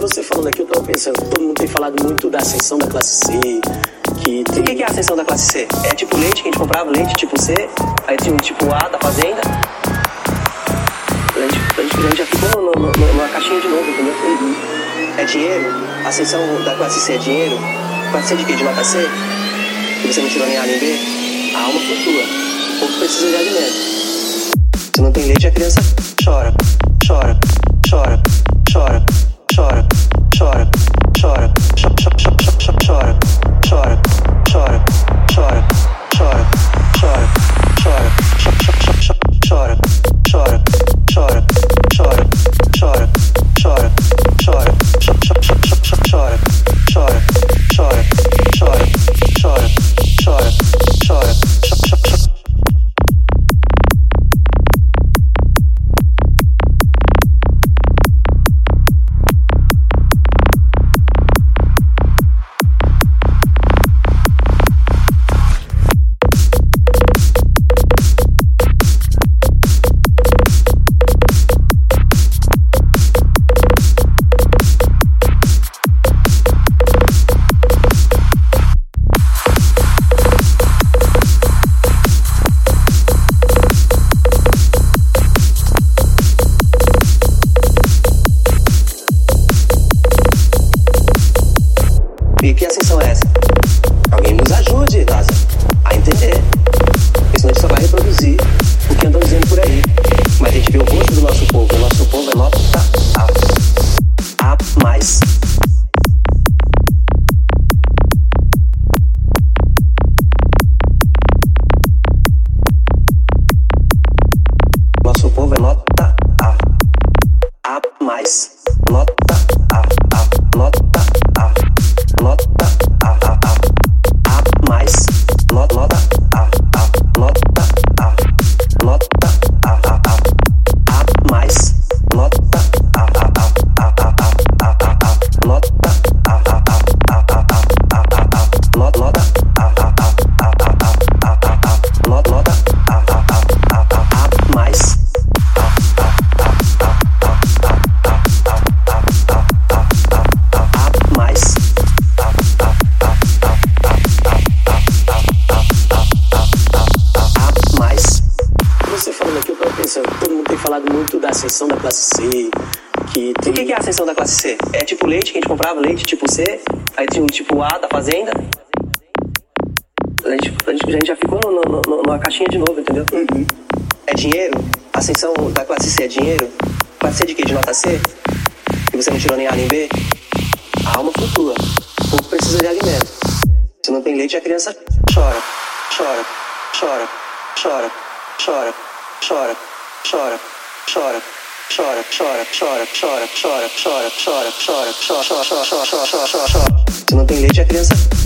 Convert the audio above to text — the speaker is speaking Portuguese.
pensando, todo mundo tem falado muito da ascensão da classe C, que O que é a ascensão da classe C? É tipo leite que a gente comprava, leite tipo C, aí tinha o tipo A da fazenda. A gente, a gente, a gente já ficou no- no- no- numa caixinha de novo, entendeu? É dinheiro? A ascensão da classe C é dinheiro? Classe C de quê? De nota C? Que você não tirou nem A nem B? A alma flutua. O corpo precisa de alimento. Se não tem leite, a criança chora, chora, chora, chora, E que ascensão é essa? Alguém nos ajude, NASA, ascensão da classe C, que tem... O que, que é a ascensão da classe C? É tipo leite que a gente comprava, leite tipo C, aí tinha o tipo A da fazenda. A gente, a gente, a gente já ficou no, no, no, numa caixinha de novo, entendeu? Uhum. É dinheiro? Ascensão da classe C é dinheiro? Classe C de quê? De nota C? E você não tirou nem A nem B? A alma flutua. O corpo precisa de alimento. Se não tem leite, a criança chora, chora, chora, chora, chora, chora, chora. chora. 40, 40, 40, 40, 40, 40, 40, 40, 40, 40, 40, 40, 40, 40, 40, 40, 40, 40, 40,